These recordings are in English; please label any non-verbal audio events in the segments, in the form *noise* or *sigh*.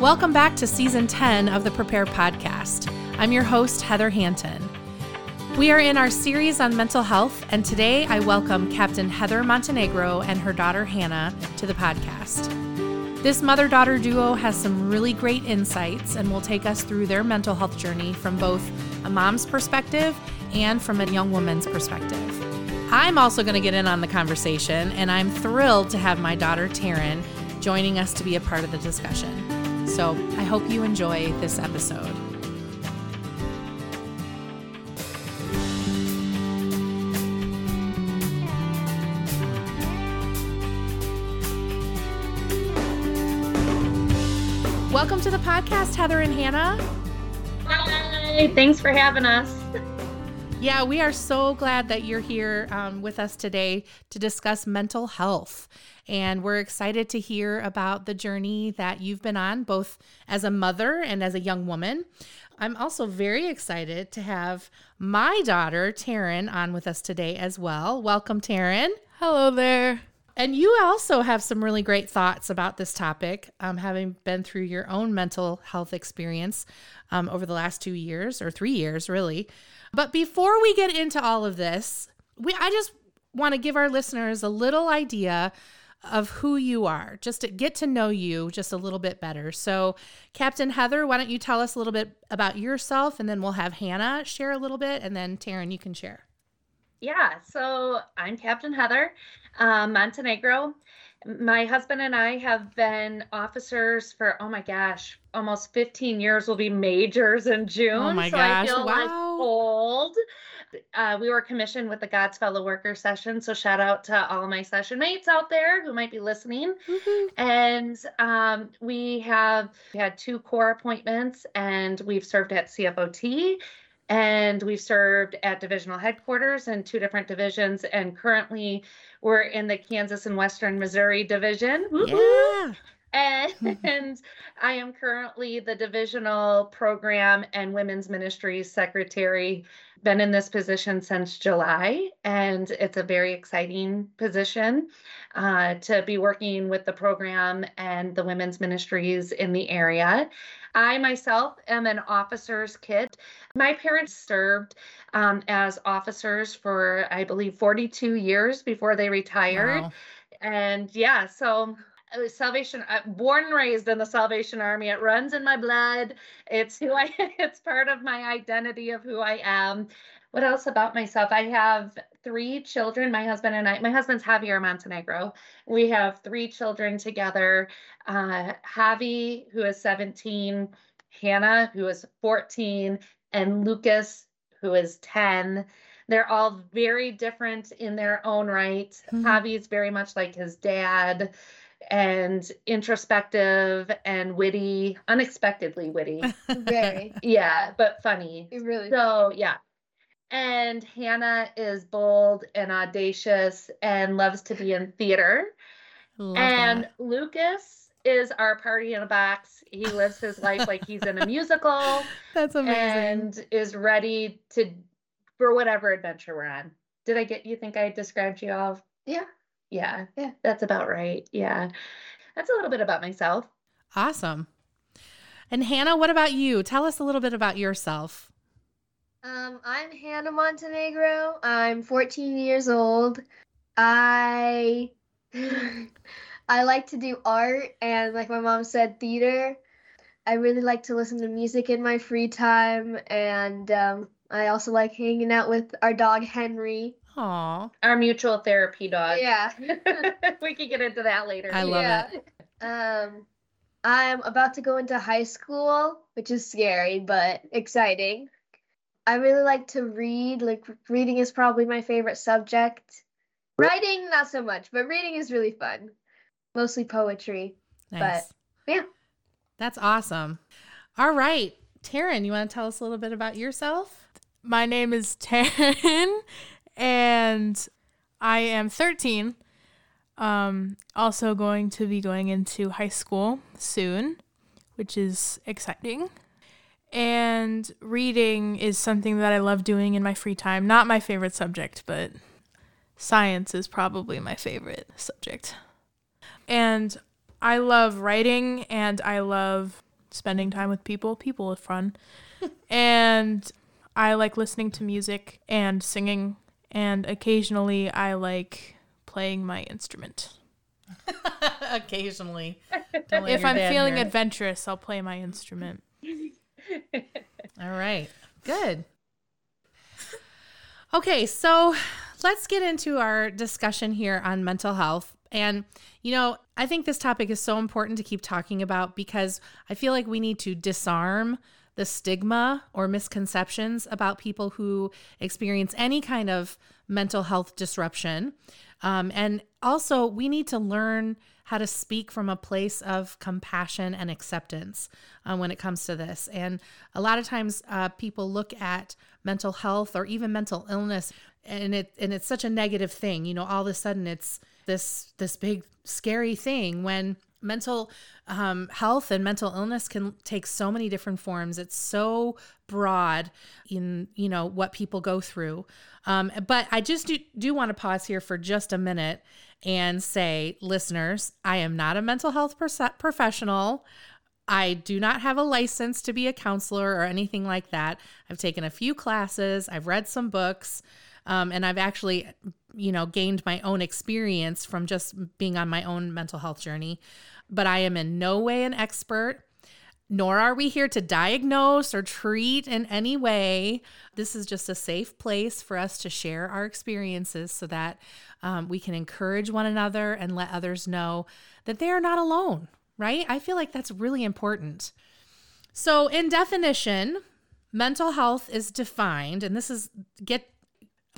Welcome back to season 10 of the Prepare podcast. I'm your host, Heather Hanton. We are in our series on mental health, and today I welcome Captain Heather Montenegro and her daughter Hannah to the podcast. This mother daughter duo has some really great insights and will take us through their mental health journey from both a mom's perspective and from a young woman's perspective. I'm also going to get in on the conversation, and I'm thrilled to have my daughter Taryn joining us to be a part of the discussion. So I hope you enjoy this episode. Welcome to the podcast, Heather and Hannah. Hi, thanks for having us. Yeah, we are so glad that you're here um, with us today to discuss mental health. And we're excited to hear about the journey that you've been on, both as a mother and as a young woman. I'm also very excited to have my daughter, Taryn, on with us today as well. Welcome, Taryn. Hello there. And you also have some really great thoughts about this topic, um, having been through your own mental health experience um, over the last two years or three years, really. But before we get into all of this, we I just want to give our listeners a little idea of who you are, just to get to know you just a little bit better. So, Captain Heather, why don't you tell us a little bit about yourself, and then we'll have Hannah share a little bit, and then Taryn, you can share. Yeah, so I'm Captain Heather um, Montenegro. My husband and I have been officers for, oh my gosh, almost 15 years. We'll be majors in June. Oh my so gosh. I feel wow. like old. Uh, we were commissioned with the God's Fellow Worker session. So shout out to all my session mates out there who might be listening. Mm-hmm. And um, we have had two corps appointments and we've served at CFOT and we've served at divisional headquarters in two different divisions and currently we're in the kansas and western missouri division yeah. And, and *laughs* *laughs* i am currently the divisional program and women's ministries secretary been in this position since july and it's a very exciting position uh, to be working with the program and the women's ministries in the area I myself am an officer's kid. My parents served um, as officers for, I believe, 42 years before they retired. Wow. And yeah, so salvation uh, born and raised in the salvation army. It runs in my blood. It's who i *laughs* it's part of my identity of who i am. What else about myself? I have three children my husband and i my husband's javier montenegro. We have three children together. Uh, javi who is 17 hannah who is 14 and lucas who is 10 they're all very different in their own right. Mm-hmm. javi is very much like his dad and introspective and witty, unexpectedly witty. *laughs* Very. Yeah, but funny. really. So, yeah. And Hannah is bold and audacious and loves to be in theater. Love and that. Lucas is our party in a box. He lives his life like he's in a musical. *laughs* That's amazing. And is ready to for whatever adventure we're on. Did I get you think I described you all? Yeah. Yeah, yeah, that's about right. Yeah. That's a little bit about myself. Awesome. And Hannah, what about you? Tell us a little bit about yourself. Um, I'm Hannah Montenegro. I'm 14 years old. I *laughs* I like to do art and like my mom said theater. I really like to listen to music in my free time and um, I also like hanging out with our dog Henry. Aw. Our mutual therapy dog. Yeah. *laughs* we can get into that later. I love yeah. it. Um, I'm about to go into high school, which is scary but exciting. I really like to read. Like reading is probably my favorite subject. Writing, not so much, but reading is really fun. Mostly poetry. Nice. But yeah. That's awesome. All right. Taryn, you want to tell us a little bit about yourself? My name is Taryn, and I am 13. Um, also going to be going into high school soon, which is exciting. And reading is something that I love doing in my free time. Not my favorite subject, but science is probably my favorite subject. And I love writing and I love spending time with people. People are fun. *laughs* and I like listening to music and singing. And occasionally I like playing my instrument. *laughs* Occasionally. if I'm feeling adventurous, I'll play my instrument. *laughs* All right. Good. Okay, so let's get into our discussion here on mental health. And, you know, I think this topic is so important to keep talking about because I feel like we need to disarm the stigma or misconceptions about people who experience any kind of mental health disruption. Um, and also, we need to learn how to speak from a place of compassion and acceptance uh, when it comes to this. And a lot of times, uh, people look at mental health or even mental illness, and it and it's such a negative thing. You know, all of a sudden, it's this this big scary thing when mental um, health and mental illness can take so many different forms. It's so broad in you know what people go through. Um, but i just do, do want to pause here for just a minute and say listeners i am not a mental health professional. I do not have a license to be a counselor or anything like that. I've taken a few classes, I've read some books, um, and I've actually, you know, gained my own experience from just being on my own mental health journey. But I am in no way an expert nor are we here to diagnose or treat in any way. This is just a safe place for us to share our experiences so that um, we can encourage one another and let others know that they are not alone, right? I feel like that's really important. So, in definition, mental health is defined, and this is get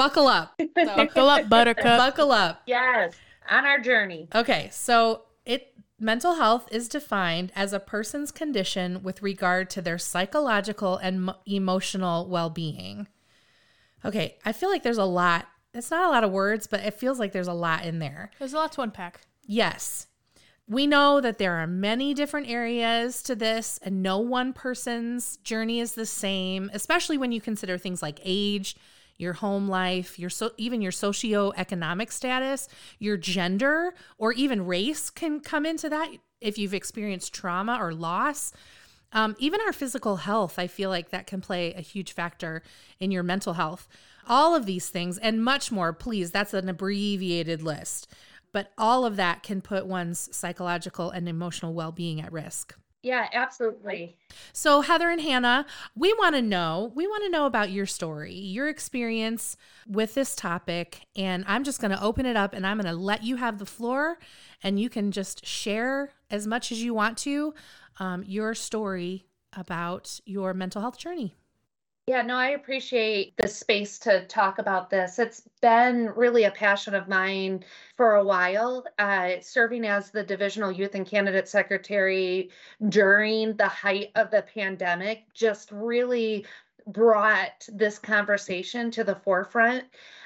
buckle up. So, *laughs* buckle up, buttercup. Buckle up. Yes, on our journey. Okay, so it mental health is defined as a person's condition with regard to their psychological and mo- emotional well-being. Okay, I feel like there's a lot. It's not a lot of words, but it feels like there's a lot in there. There's a lot to unpack. Yes. We know that there are many different areas to this, and no one person's journey is the same, especially when you consider things like age, your home life, your so even your socioeconomic status, your gender, or even race can come into that if you've experienced trauma or loss. Um, even our physical health, I feel like that can play a huge factor in your mental health. All of these things and much more, please, that's an abbreviated list. But all of that can put one's psychological and emotional well being at risk. Yeah, absolutely. So, Heather and Hannah, we want to know, we want to know about your story, your experience with this topic. And I'm just going to open it up and I'm going to let you have the floor and you can just share as much as you want to um, your story about your mental health journey. Yeah, no, I appreciate the space to talk about this. It's been really a passion of mine for a while, uh, serving as the Divisional Youth and Candidate Secretary during the height of the pandemic just really brought this conversation to the forefront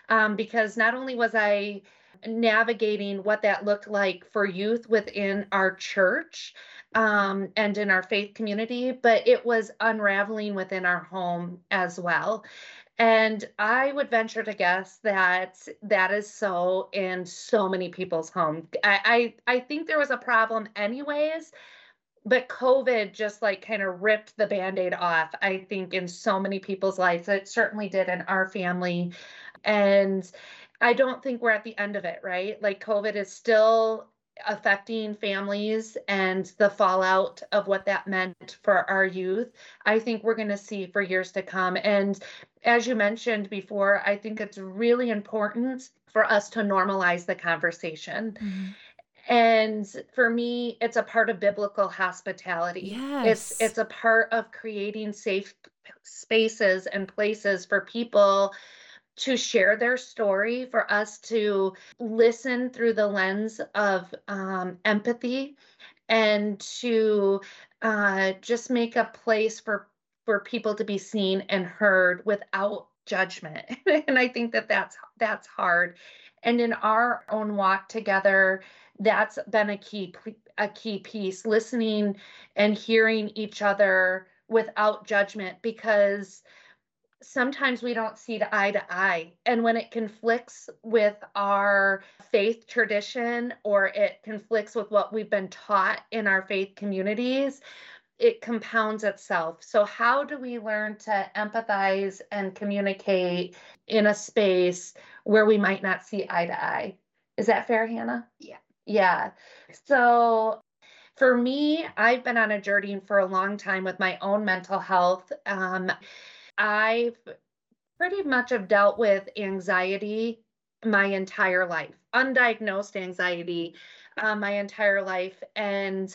um, because not only was I navigating what that looked like for youth within our church, um, and in our faith community, but it was unraveling within our home as well. And I would venture to guess that that is so in so many people's home. I, I, I think there was a problem anyways, but COVID just like kind of ripped the band-aid off, I think, in so many people's lives. It certainly did in our family. And I don't think we're at the end of it, right? Like COVID is still affecting families and the fallout of what that meant for our youth, I think we're going to see for years to come. And as you mentioned before, I think it's really important for us to normalize the conversation. Mm-hmm. And for me, it's a part of biblical hospitality. Yes. It's it's a part of creating safe spaces and places for people to share their story, for us to listen through the lens of um, empathy, and to uh, just make a place for for people to be seen and heard without judgment. *laughs* and I think that that's that's hard. And in our own walk together, that's been a key a key piece listening and hearing each other without judgment because sometimes we don't see to eye to eye. And when it conflicts with our faith tradition or it conflicts with what we've been taught in our faith communities, it compounds itself. So, how do we learn to empathize and communicate in a space where we might not see eye to eye? Is that fair, Hannah? Yeah. Yeah. So, for me, I've been on a journey for a long time with my own mental health. Um, I've pretty much have dealt with anxiety my entire life, undiagnosed anxiety uh, my entire life. And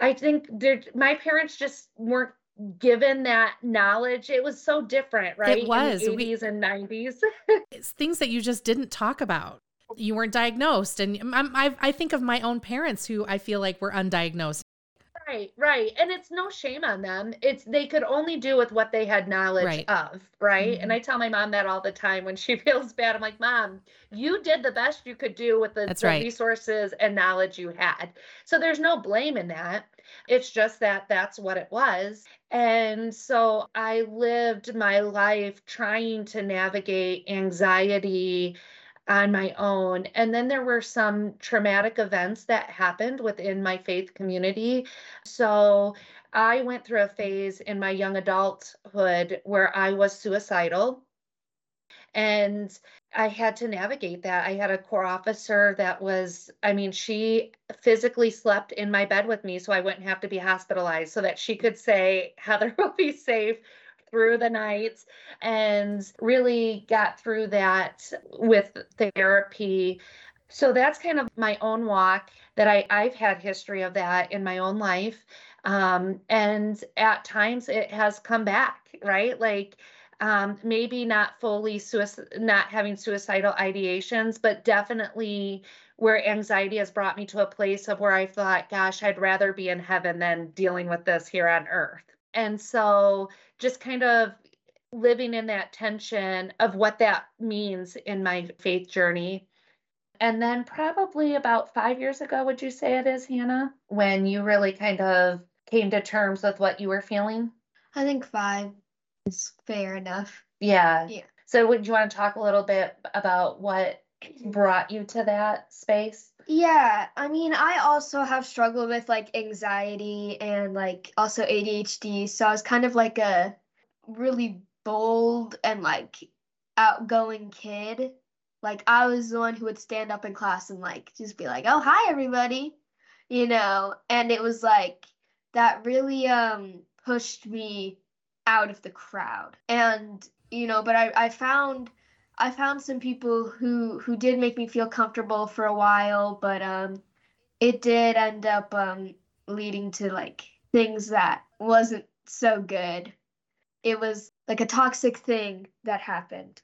I think my parents just weren't given that knowledge. It was so different, right? It was. In the 80s we, and 90s. *laughs* it's things that you just didn't talk about. You weren't diagnosed. And I, I think of my own parents who I feel like were undiagnosed. Right, right. And it's no shame on them. It's they could only do with what they had knowledge right. of, right? Mm-hmm. And I tell my mom that all the time when *laughs* she feels bad. I'm like, "Mom, you did the best you could do with the, the right. resources and knowledge you had." So there's no blame in that. It's just that that's what it was. And so I lived my life trying to navigate anxiety on my own. And then there were some traumatic events that happened within my faith community. So I went through a phase in my young adulthood where I was suicidal. And I had to navigate that. I had a corps officer that was, I mean, she physically slept in my bed with me so I wouldn't have to be hospitalized so that she could say, Heather *laughs* will be safe through the nights and really got through that with therapy. So that's kind of my own walk that I, I've had history of that in my own life. Um, and at times it has come back, right? Like um, maybe not fully suicide, not having suicidal ideations, but definitely where anxiety has brought me to a place of where I thought, gosh, I'd rather be in heaven than dealing with this here on earth. And so just kind of living in that tension of what that means in my faith journey. And then, probably about five years ago, would you say it is, Hannah, when you really kind of came to terms with what you were feeling? I think five is fair enough. Yeah. Yeah. So, would you want to talk a little bit about what brought you to that space? Yeah, I mean, I also have struggled with like anxiety and like also ADHD. So I was kind of like a really bold and like outgoing kid. Like I was the one who would stand up in class and like just be like, "Oh, hi everybody." You know, and it was like that really um pushed me out of the crowd. And you know, but I I found I found some people who who did make me feel comfortable for a while, but um, it did end up um leading to like things that wasn't so good. It was like a toxic thing that happened.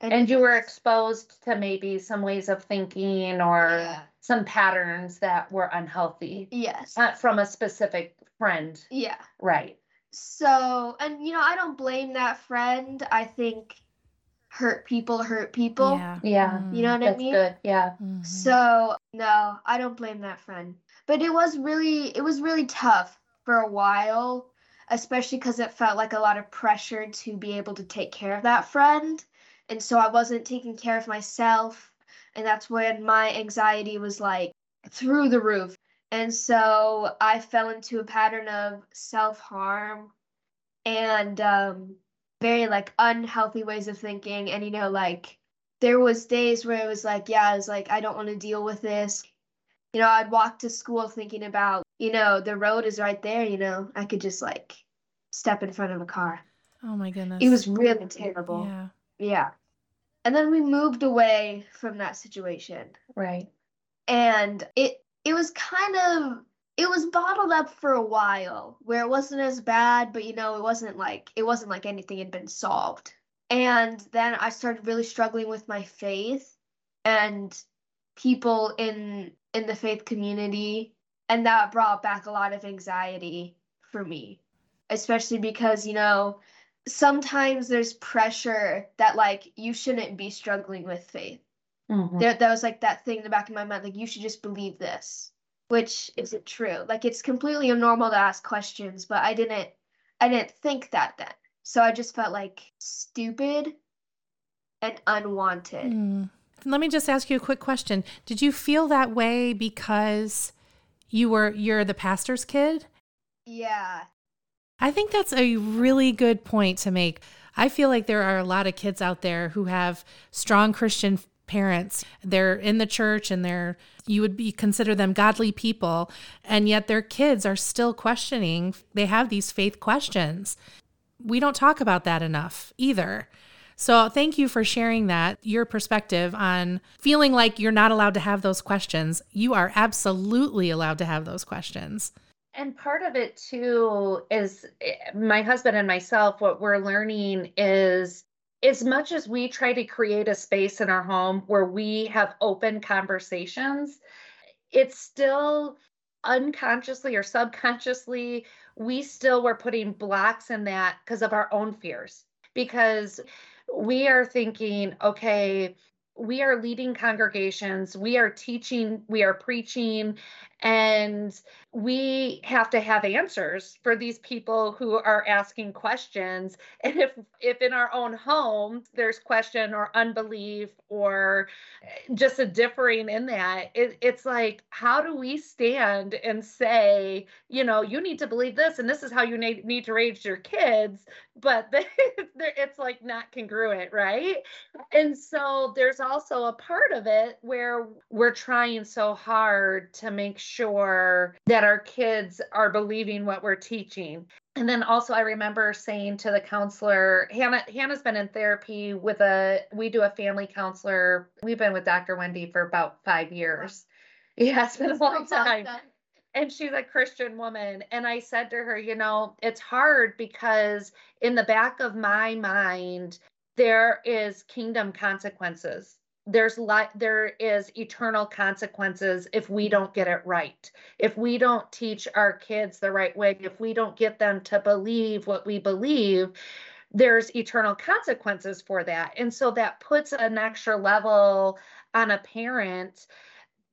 And, and you were exposed to maybe some ways of thinking or yeah. some patterns that were unhealthy. Yes. Uh, from a specific friend. Yeah. Right. So, and you know, I don't blame that friend. I think hurt people hurt people. Yeah. Yeah. You know what That's I mean? good. Yeah. Mm-hmm. So, no, I don't blame that friend. But it was really it was really tough for a while, especially cuz it felt like a lot of pressure to be able to take care of that friend. And so I wasn't taking care of myself, and that's when my anxiety was like through the roof. And so I fell into a pattern of self-harm and um very like unhealthy ways of thinking. And you know like there was days where it was like yeah i was like i don't want to deal with this. You know i'd walk to school thinking about you know the road is right there you know i could just like step in front of a car. Oh my goodness. It was really terrible. Yeah. Yeah. And then we moved away from that situation. Right. And it it was kind of it was bottled up for a while where it wasn't as bad but you know it wasn't like it wasn't like anything had been solved. And then i started really struggling with my faith and people in in the faith community and that brought back a lot of anxiety for me especially because you know sometimes there's pressure that like you shouldn't be struggling with faith. Mm-hmm. there, that was like that thing in the back of my mind like you should just believe this which isn't true. Like it's completely normal to ask questions, but I didn't I didn't think that then. So I just felt like stupid and unwanted. Mm. Let me just ask you a quick question. Did you feel that way because you were you're the pastor's kid? Yeah. I think that's a really good point to make. I feel like there are a lot of kids out there who have strong Christian parents. They're in the church and they're you would be consider them godly people and yet their kids are still questioning. They have these faith questions. We don't talk about that enough either. So thank you for sharing that, your perspective on feeling like you're not allowed to have those questions. You are absolutely allowed to have those questions. And part of it too is eh, my husband and myself, what we're learning is as much as we try to create a space in our home where we have open conversations, it's still unconsciously or subconsciously, we still were putting blocks in that because of our own fears. Because we are thinking, okay, we are leading congregations, we are teaching, we are preaching, and we have to have answers for these people who are asking questions. And if if in our own home there's question or unbelief or just a differing in that it, it's like how do we stand and say you know you need to believe this and this is how you need, need to raise your kids but *laughs* it's like not congruent right? And so there's also a part of it where we're trying so hard to make sure that our kids are believing what we're teaching. And then also I remember saying to the counselor, Hannah Hannah's been in therapy with a we do a family counselor. We've been with Dr. Wendy for about 5 years. *laughs* Yeah, it's been a long *laughs* time. And she's a Christian woman. And I said to her, you know, it's hard because in the back of my mind, there is kingdom consequences. There's li- there is eternal consequences if we don't get it right. If we don't teach our kids the right way if we don't get them to believe what we believe there's eternal consequences for that. And so that puts an extra level on a parent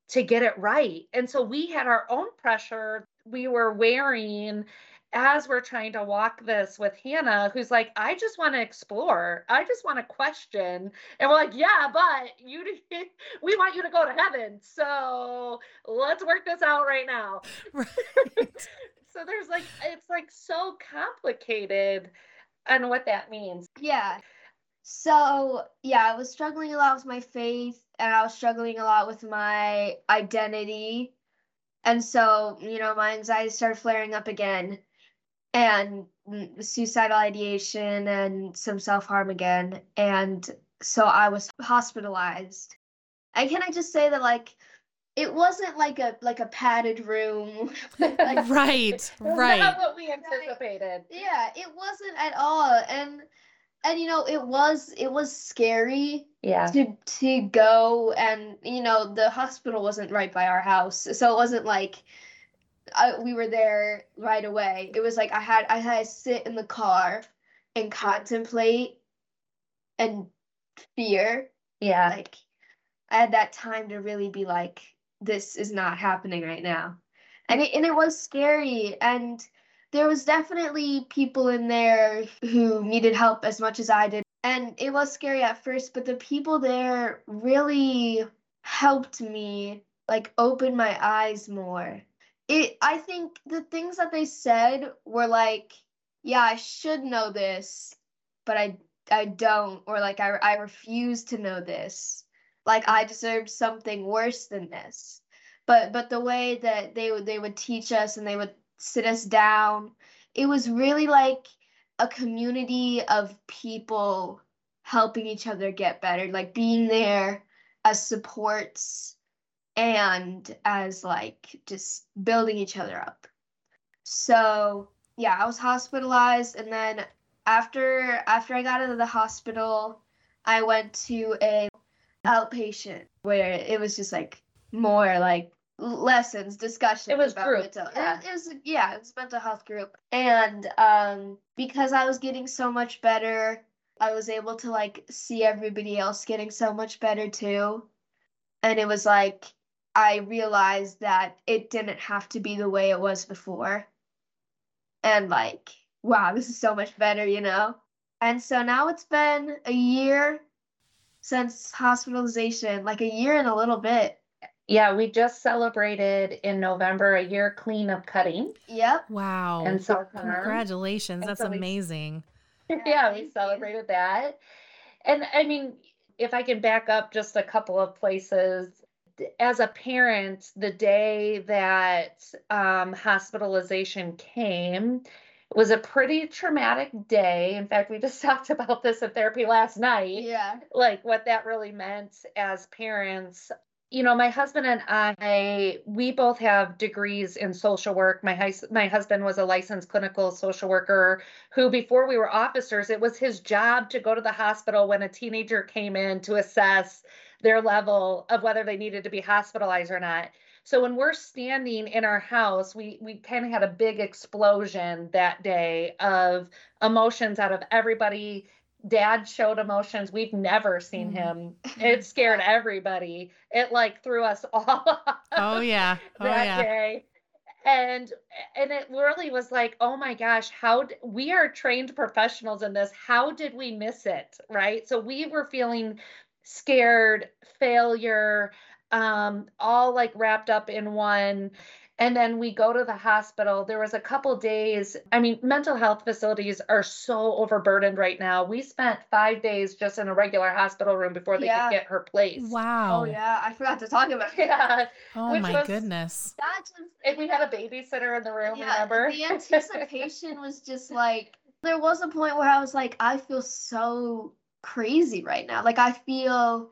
to get it right. And so we had our own pressure. We were wearing as we're trying to walk this with Hannah, who's like, I just want to explore. I just want to question. And we're like, yeah, but you *laughs* we want you to go to heaven. So let's work this out right now. *laughs* *laughs* Right. so there's like it's like so complicated on what that means. Yeah. So yeah, I was struggling a lot with my faith and I was struggling a lot with my identity. And so, you know, my anxiety started flaring up again and suicidal ideation and some self harm again. And so I was hospitalized. And can I just say that like it wasn't like a like a padded room. *laughs* like, right, *laughs* right. Not what we anticipated. Yeah, it wasn't at all. And and you know it was it was scary yeah to to go and you know the hospital wasn't right by our house so it wasn't like I, we were there right away. It was like I had I had to sit in the car and contemplate and fear. Yeah. Like I had that time to really be like, this is not happening right now. And it and it was scary and there was definitely people in there who needed help as much as I did. And it was scary at first, but the people there really helped me like open my eyes more it I think the things that they said were like, yeah, I should know this, but I I don't or like I I refuse to know this. Like I deserve something worse than this. But but the way that they would they would teach us and they would sit us down, it was really like a community of people helping each other get better, like being there as supports and as like just building each other up. So yeah, I was hospitalized and then after after I got out of the hospital, I went to a outpatient where it was just like more like lessons, discussion. It was group. Mental, yeah. It, it was yeah, it was mental health group. And um because I was getting so much better, I was able to like see everybody else getting so much better too. And it was like I realized that it didn't have to be the way it was before. And like, wow, this is so much better, you know? And so now it's been a year since hospitalization, like a year and a little bit. Yeah, we just celebrated in November a year clean of cutting. Yep. Wow. And so congratulations. And That's so we- amazing. *laughs* yeah, we celebrated that. And I mean, if I can back up just a couple of places, as a parent, the day that um, hospitalization came was a pretty traumatic day. In fact, we just *laughs* talked about this in therapy last night Yeah. like what that really meant as parents. You know, my husband and I, we both have degrees in social work. My my husband was a licensed clinical social worker who, before we were officers, it was his job to go to the hospital when a teenager came in to assess their level of whether they needed to be hospitalized or not. So when we're standing in our house, we we kind of had a big explosion that day of emotions out of everybody dad showed emotions we've never seen Mhm. him *laughs* it scared everybody it like threw us *laughs* all off Oh yeah. Oh that yeah. day and and it really was like oh my gosh how d- we are trained professionals in this how did we miss it right so we were feeling scared failure um all like wrapped up in one and then we go to the hospital there was a couple days i mean mental health facilities are so overburdened right now we spent five days just in a regular hospital room before they Yeah. could get her placed Wow. Oh yeah, I forgot to talk about that. yeah Oh Which my was- goodness. That just and we had a babysitter in the room yeah, remember the anticipation was just like there was a point where I was like, I feel so crazy right now. Like I feel,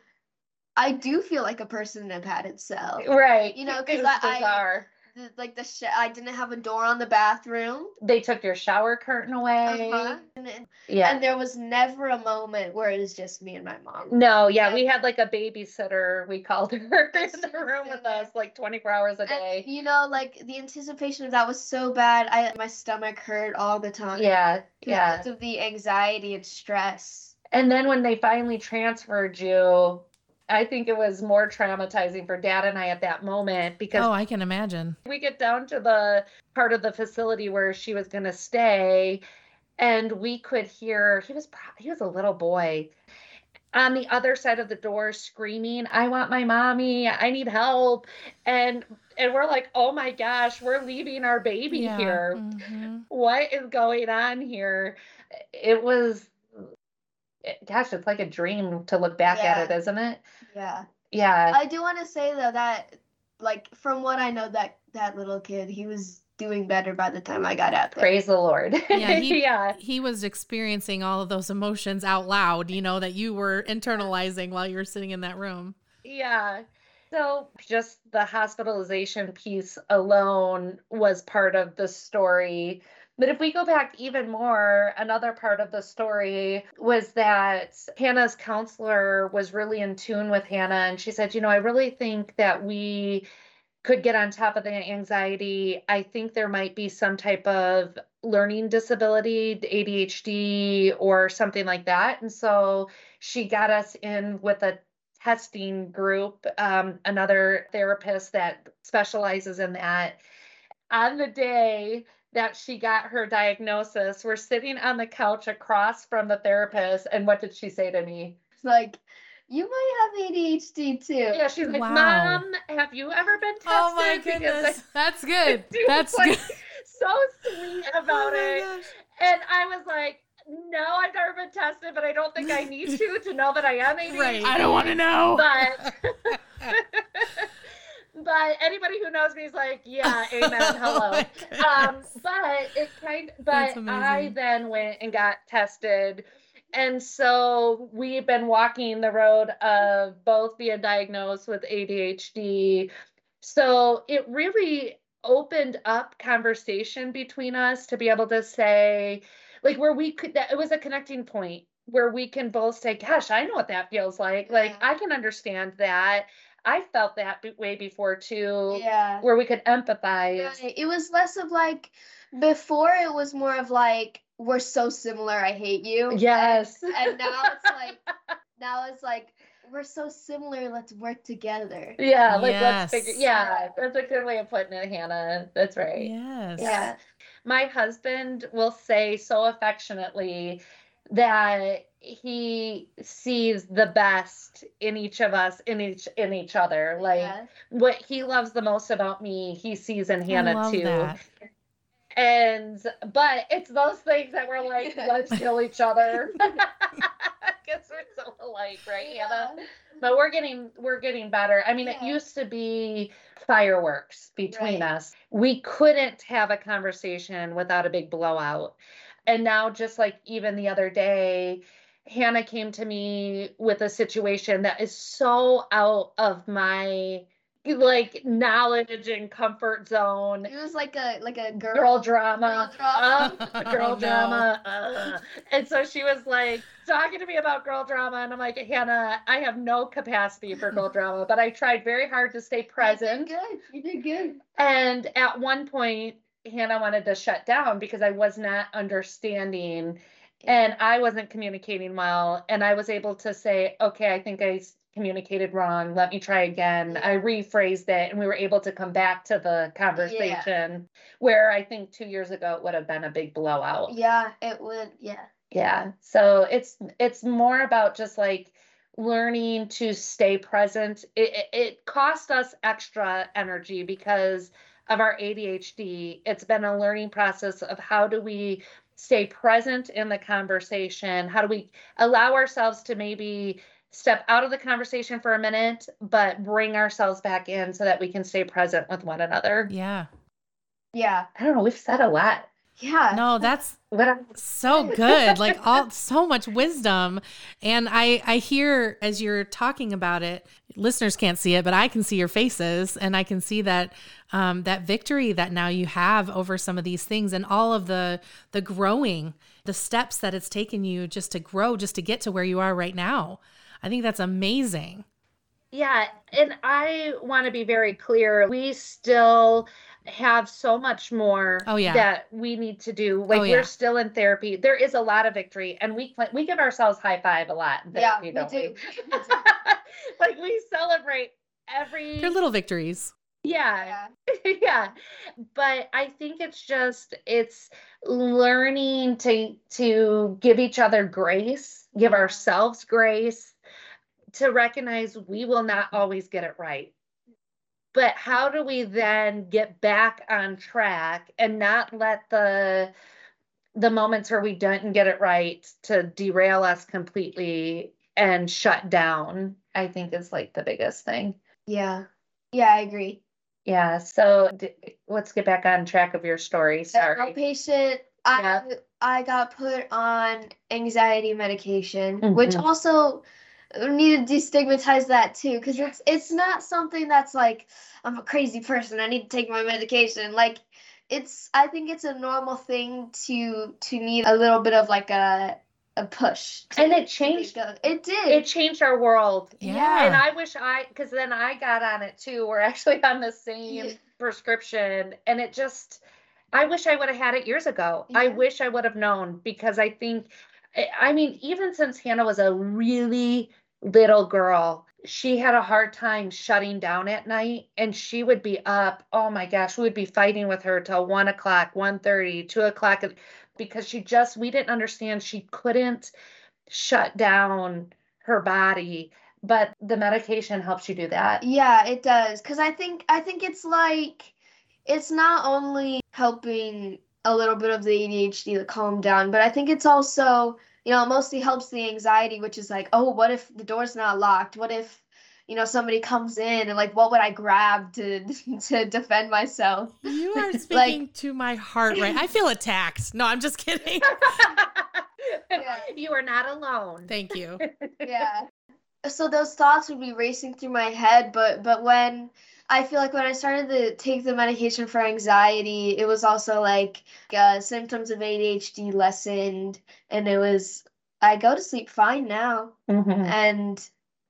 I do feel like a person in a padded cell. right You know, because I- I- bizarre. The, like the sh- I didn't have a door on the bathroom. they took your shower curtain away Uh-huh. And, and, yeah and there was never a moment where it was just me and my mom. no yeah we had like a babysitter we called her *laughs* in the room with us like 24 hours a And, day you know, like the anticipation of that was so bad. I my stomach hurt all the time. yeah yeah Because of the anxiety and stress. And then when they finally transferred you, I think it was more traumatizing for dad and I at that moment because Oh, I can imagine. we get down to the part of the facility where she was going to stay and we could hear he was he was a little boy on the other side of the door screaming i want my mommy i need help and and we're like oh my gosh we're leaving our baby Yeah. here Mhm. what is going on here it was gosh it's like a dream to look back Yeah. at it isn't it Yeah. yeah I do want to say though that like from what I know that that little kid he was doing better by the time I got out there. praise the lord *laughs* Yeah, he- yeah He was experiencing all of those emotions out loud, you know, that you were internalizing while you were sitting in that room. Yeah. So just the hospitalization piece alone was part of the story. But if we go back even more, another part of the story was that Hannah's counselor was really in tune with Hannah. And she said, You know, I really think that we could get on top of the anxiety. I think there might be some type of learning disability, ADHD, or something like that. And so she got us in with a testing group, um, another therapist that specializes in that. On the day that she got her diagnosis, we're sitting on the couch across from the therapist. And what did she say to me? It's like you might have ADHD too. Yeah, she's like, Wow. Mom, have you ever been tested? Oh my Because I- goodness. *laughs* That's good. That's like, good. *laughs* So sweet Oh about my it. gosh. And I was like, no, I've never been tested, but I don't think I need *laughs* to to know that I am ADHD. Right. I don't want to know. But but anybody who knows me is like, yeah, *laughs* amen, Oh hello. my *laughs* um, but it kind but I then went and got tested. And so we've been walking the road of both being diagnosed with ADHD. So it really opened up conversation between us to be able to say, like, where we could, that it was a connecting point where we can both say, gosh, I know what that feels like. Like, Yeah. I can understand that. I felt that way before too, Yeah. where we could empathize. Right. It was less of like before it was more of like we're so similar, I hate you. Yes. And now it's like *laughs* now it's like we're so similar, let's work together. Yeah, like let's figure. Yes. Yeah, that's a good way of putting it, Hannah. That's right. Yes. Yeah. My husband will say so affectionately that he sees the best in each of us in each in each other. Like Yeah. what he loves the most about me he sees in hannah too. that. and but it's those things that we're like let's kill each other. *laughs* Because we're so alike right hannah? But we're getting we're getting better. I mean it used to be fireworks between Right. us. We couldn't have a conversation without a big blowout and now just like even the other day hannah came to me with a situation that is so out of my like knowledge and comfort zone It was like a like a girl, girl drama. Girl drama. *laughs* Uh, girl Oh, no. drama. uh. And so she was like talking to me about girl drama, and I'm like, Hannah, I have no capacity for girl drama, but I tried very hard to stay present. You did good. You did good. And at one point, Hannah wanted to shut down because I was not understanding and I wasn't communicating well. And I was able to say, okay, I think I communicated wrong. Let me try again. I rephrased it and we were able to come back to the conversation where I think two years ago it would have been a big blowout. Yeah, it would. Yeah. Yeah. So it's it's more about just like learning to stay present. It it, it cost us extra energy because of our ADHD. It's been a learning process of how do we stay present in the conversation? How do we allow ourselves to maybe step out of the conversation for a minute but bring ourselves back in so that we can stay present with one another? Yeah. Yeah. I don't know, we've said a lot. Yeah. No, that's What I'm so *laughs* good like all so much wisdom. And i i hear as you're talking about it listeners can't see it but i can see your faces. And i can see that um that victory that now you have over some of these things and all of the the growing the steps that it's taken you just to grow just to get to where you are right now. I think that's amazing. Yeah, and I want to be very clear. We still have so much more Oh, yeah. that we need to do. Like Oh, yeah. we're still in therapy. There is a lot of victory, and we cl- we give ourselves high five a lot. Yeah, therapy, we don't do. *laughs* like we celebrate every your little victories yeah Yeah. *laughs* yeah but i think it's just it's learning to to give each other grace give ourselves grace to recognize we will not always get it right but how do we then get back on track and not let the the moments where we didn't get it right to derail us completely and shut down i think is like the biggest thing Yeah. Yeah, I agree. yeah, so d- let's get back on track of your story. Sorry. Outpatient. I Yeah. I got put on anxiety medication, which Mhm. also need to destigmatize that too, because it's it's not something that's like I'm a crazy person. I need to take my medication. Like it's I think it's a normal thing to to need a little bit of like a a push. And it changed going. It did. it changed our world. Yeah. And I wish I because then I got on it too. We're actually on the same Yeah. prescription. And it just I wish I would have had it years ago. I wish I would have known because I think I- mean, even since Hannah was a really little girl, she had a hard time shutting down at night and she would be up. Oh my gosh, we would be fighting with her till one o'clock, 1.30, 2 o'clock because she just we didn't understand she couldn't shut down her body. But the medication helps you do that. Yeah, it does. Cause I think I think it's like it's not only helping a little bit of the ADHD to calm down, but I think it's also, you know, it mostly helps the anxiety, which is like, oh, what if the door's not locked? What if, you know, somebody comes in and like what would I grab to *laughs* to defend myself? you are *laughs* speaking to my heart right i feel attacked no i'm just kidding Yeah. *laughs* You are not alone. thank you yeah so those thoughts would be racing through my head but but when i feel like when i started to take the medication for anxiety it was also like uh, symptoms of adhd lessened and it was i go to sleep fine now Mhm. and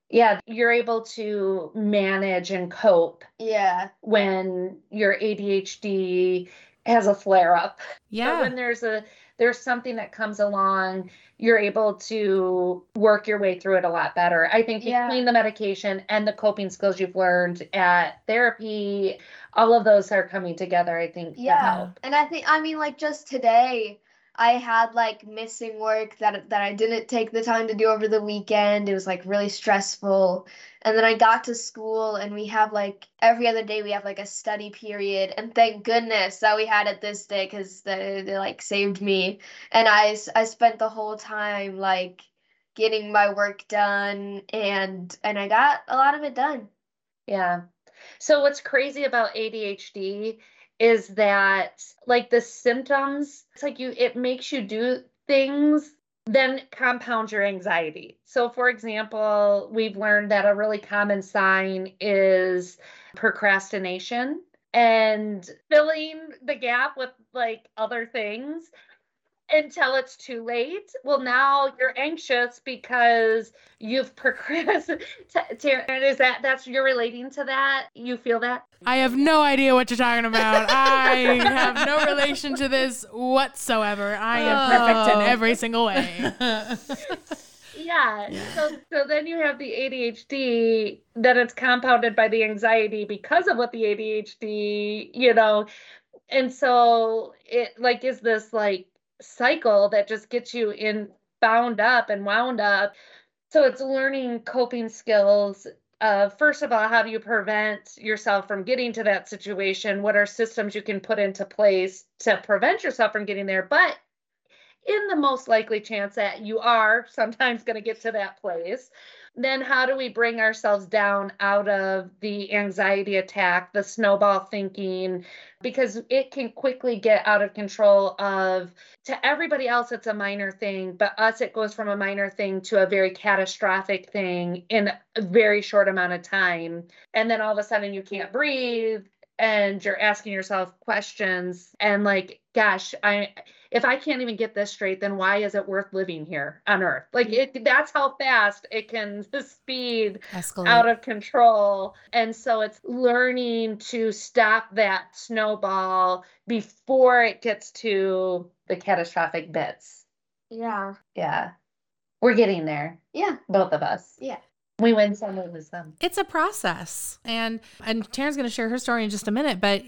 Yeah, you're able to manage and cope yeah when your ADHD has a flare up. But yeah when there's a there's something that comes along, you're able to work your way through it a lot better. I think Yeah. between the medication and the coping skills you've learned at therapy, all of those are coming together, I think, to yeah help. and i think i mean like just today I had like missing work that that I didn't take the time to do over the weekend. It was like really stressful. And then I got to school and we have like every other day we have like a study period and thank goodness that we had it this day cuz they, they like saved me. And I I spent the whole time like getting my work done and and I got a lot of it done. Yeah. So what's crazy about ADHD is that like the symptoms, it's like you it makes you do things then compound your anxiety. So for example, we've learned that a really common sign is procrastination and filling the gap with like other things until it's too late. Well, now you're anxious because you've *laughs* procrastinated. Is that that's you're relating to that? You feel that? I have no idea what you're talking about. *laughs* I have no relation to this whatsoever. I am perfect in Oh. every single way. *laughs* Yeah. So so then you have the ADHD, then it's compounded by the anxiety because of what the ADHD, you know. And so it like is this like cycle that just gets you in bound up and wound up. So it's learning coping skills. Uh, first of all, how do you prevent yourself from getting to that situation? What are systems you can put into place to prevent yourself from getting there? But in the most likely chance that you are sometimes going to get to that place, then how do we bring ourselves down out of the anxiety attack, the snowball thinking? Because it can quickly get out of control of to everybody else it's a minor thing, but us it goes from a minor thing to a very catastrophic thing in a very short amount of time. And then all of a sudden you can't breathe and you're asking yourself questions and like gosh, I if I can't even get this straight, then why is it worth living here on earth? Like it that's how fast it can *laughs* speed Escalate. out of control. And so it's learning to stop that snowball before it gets to the catastrophic bits. Yeah. Yeah. We're getting there, Yeah. both of us. Yeah. We win some, we lose some. it's a process and and Taryn's going to share her story in just a minute but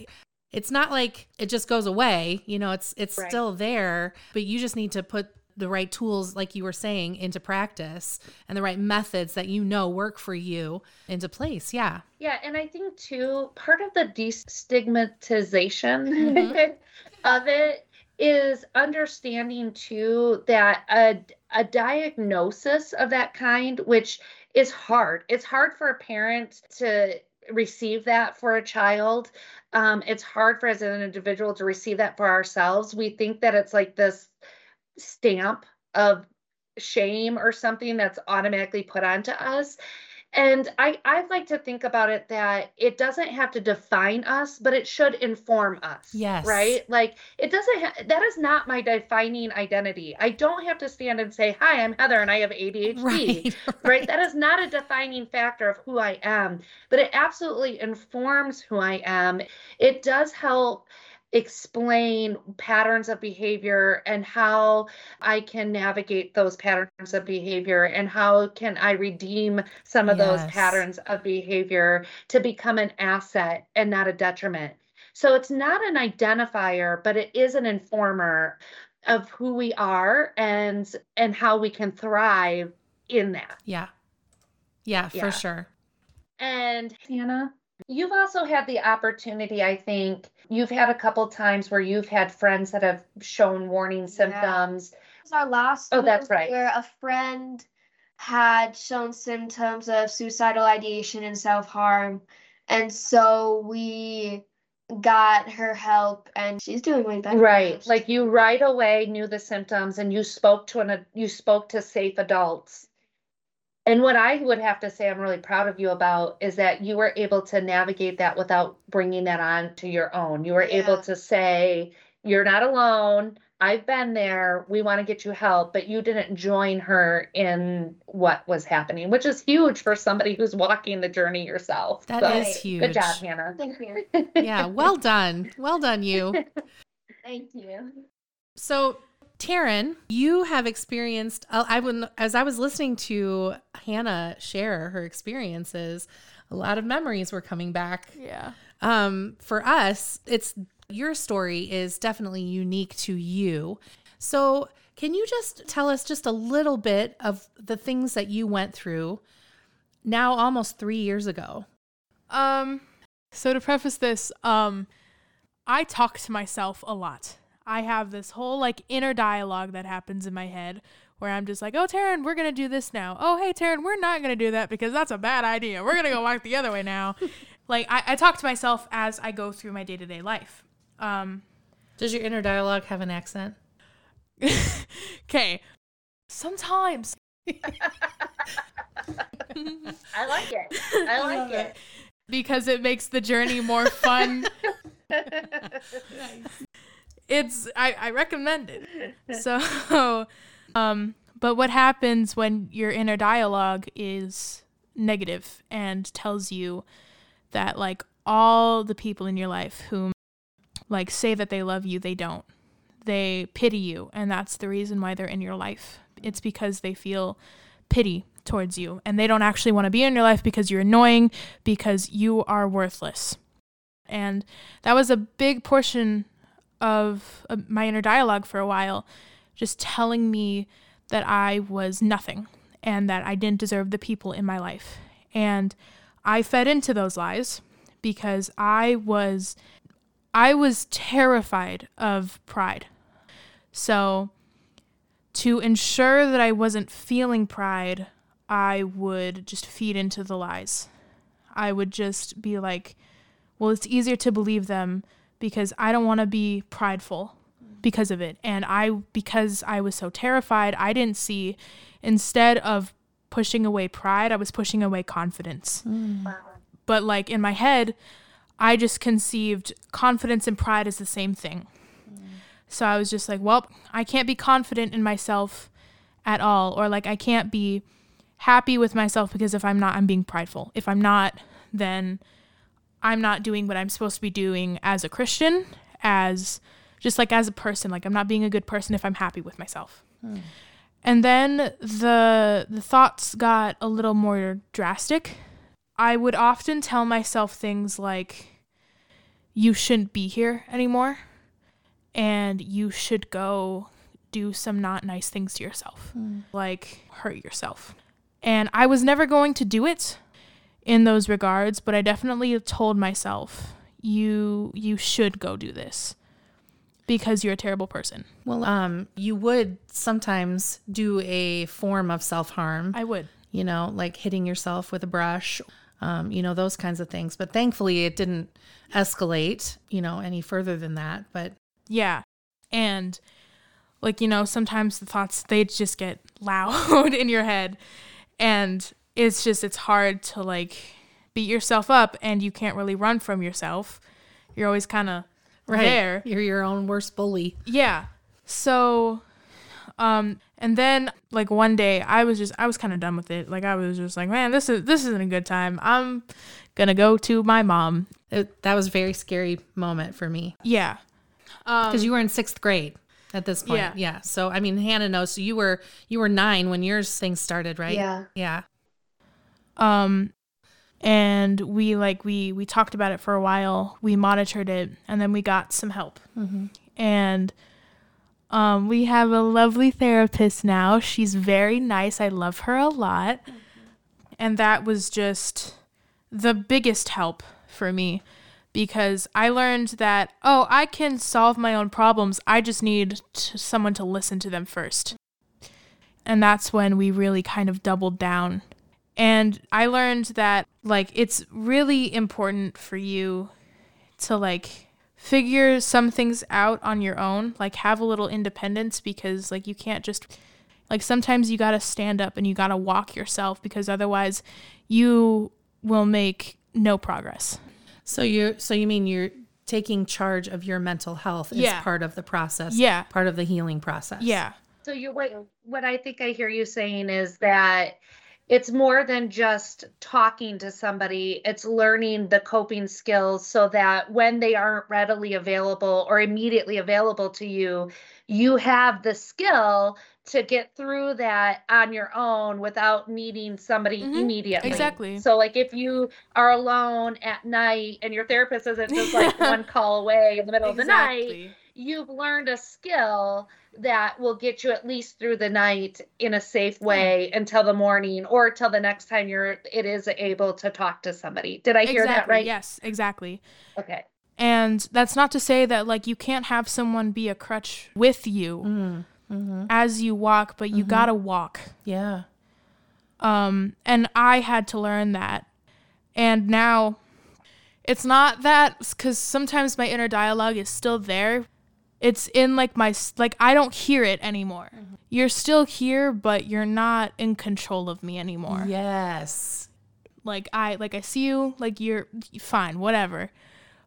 it's not like it just goes away you know it's it's Right. still there but you just need to put the right tools like you were saying into practice and the right methods that you know work for you into place yeah Yeah, and I think too, part of the destigmatization Mhm. *laughs* of it is understanding too that a, a diagnosis of that kind, which is hard, it's hard for a parent to receive that for a child. Um, it's hard for as an individual to receive that for ourselves. We think that it's like this stamp of shame or something that's automatically put onto us. And I, I like to think about it that it doesn't have to define us, but it should inform us. Yes. Right? Like it doesn't, ha- that is not my defining identity. I don't have to stand and say, Hi, I'm Heather and I have ADHD. *laughs* right Right? That is not a defining factor of who I am, but it absolutely informs who I am. It does help explain patterns of behavior and how I can navigate those patterns of behavior and how can I redeem some of those patterns of behavior to become an asset and not a detriment. So it's not an identifier, but it is an informer of who we are and and how we can thrive in that. yeah yeah Yeah. for sure And Hannah, you've also had the opportunity, I think, you've had a couple times where you've had friends that have shown warning symptoms. was our last Oh, that's right. where a friend had shown symptoms of suicidal ideation and self-harm and so we got her help and she's doing way better. Right. Like you right away knew the symptoms and you spoke to an you spoke to safe adults. And what I would have to say I'm really proud of you about is that you were able to navigate that without bringing that on to your own. You were able to say, you're not alone. I've been there. We want to get you help, but you didn't join her in what was happening, which is huge for somebody who's walking the journey yourself. That So, is huge Good job, Hannah. thank you yeah well done well done you *laughs* thank you So, Taryn, you have experienced. uh, I would, as I was listening to Hannah share her experiences, a lot of memories were coming back. Yeah. Um, for us, it's your story is definitely unique to you. So, can you just tell us just a little bit of the things that you went through now almost 3 years ago? Um so to preface this, um I talk to myself a lot. I have this whole like inner dialogue that happens in my head where I'm just like, oh, Taryn, we're going to do this now. Oh, hey, Taryn, we're not going to do that because that's a bad idea. We're going to go walk the other way now. *laughs* like, I, I, talk to myself as I go through my day to day life. Um, Does your inner dialogue have an accent? *laughs* Okay. Sometimes. *laughs* I like it. I like it. Because it makes the journey more fun. It's I, I recommend it. *laughs* So *laughs* um but what happens when your inner dialogue is negative and tells you that like all the people in your life who like say that they love you, they don't. They pity you and that's the reason why they're in your life. It's because they feel pity towards you and they don't actually want to be in your life because you're annoying because you are worthless. And that was a big portion of uh, my inner dialogue for a while just telling me that I was nothing and that I didn't deserve the people in my life and I fed into those lies because I was I was terrified of pride. So, to ensure that I wasn't feeling pride, I would just feed into the lies. I would just be like, well, it's easier to believe them because I don't want to be prideful because of it. And I, because I was so terrified, I didn't see, instead of pushing away pride, I was pushing away confidence. Mm. But like in my head, I just conceived confidence and pride as the same thing. So I was just like, well, I can't be confident in myself at all. Or like, I can't be happy with myself because if I'm not, I'm being prideful. If I'm not, then I'm not doing what I'm supposed to be doing as a Christian, as just like as a person. Like, I'm not being a good person if I'm happy with myself. Hmm. And then the the thoughts got a little more drastic. I would often tell myself things like you shouldn't be here anymore and you should go do some not nice things to yourself, Mm. like hurt yourself. And I was never going to do it in those regards, but I definitely told myself, you you should go do this because you're a terrible person. Well, um, you would sometimes do a form of self harm, I would. you know, like hitting yourself with a brush, um, you know, those kinds of things. But thankfully, it didn't escalate, you know, any further than that. But Yeah. And like, you know, sometimes the thoughts they just get *laughs* loud in your head and it's just it's hard to like beat yourself up and you can't really run from yourself. You're always kind of there. you're your own worst bully. Yeah. So um and then like one day I was just I was kind of done with it. Like I was just like, man, this is this isn't a good time. I'm going to go to my mom. It, that was a very scary moment for me Yeah. Um because you were in sixth grade at this point. Yeah. yeah. So I mean, Hannah knows. So you were you were nine when yours thing started, right? Yeah. Yeah. Um and we like we we talked about it for a while. We monitored it and then we got some help. Mm-hmm. and um we have a lovely therapist now. She's very nice. I love her a lot. And that was just the biggest help for me because i learned that oh i can solve my own problems. I just need to, someone to listen to them first. And that's when we really kind of doubled down and I learned that like it's really important for you to like figure some things out on your own, like have a little independence because like you can't just like sometimes you got to stand up and you got to walk yourself because otherwise you will make no progress. So you so you mean you're taking charge of your mental health as Yeah. part of the process. Yeah. Part of the healing process. Yeah. So you what what I think I hear you saying is that it's more than just talking to somebody, it's learning the coping skills so that when they aren't readily available or immediately available to you, you have the skill to get through that on your own without needing somebody Mhm. immediately. Exactly. So, like, if you are alone at night and your therapist isn't just like *laughs* one call away in the middle of the night, Exactly. You've learned a skill that will get you at least through the night in a safe way until the morning or till the next time you're it is able to talk to somebody. Did I hear that right? Yes, exactly. Okay. And that's not to say that like you can't have someone be a crutch with you Mm, hmm as you walk, but you Mhm. gotta walk. Yeah. Um, and I had to learn that. And now it's not that because sometimes my inner dialogue is still there. It's in like my, s- like, I don't hear it anymore. Mm-hmm. You're still here, but you're not in control of me anymore. Yes. Like, I, like, I see you, like, you're fine, whatever.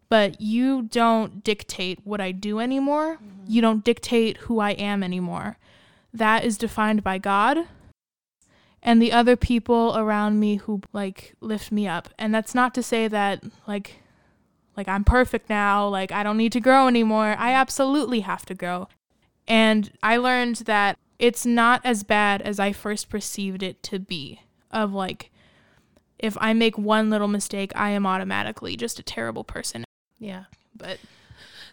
But you don't dictate what I do anymore. Mm-hmm. You don't dictate who I am anymore. That is defined by God and the other people around me who like lift me up. And that's not to say that like like I'm perfect now, like I don't need to grow anymore. I absolutely have to grow. And I learned that it's not as bad as I first perceived it to be. Of like if I make one little mistake, I am automatically just a terrible person. Yeah. But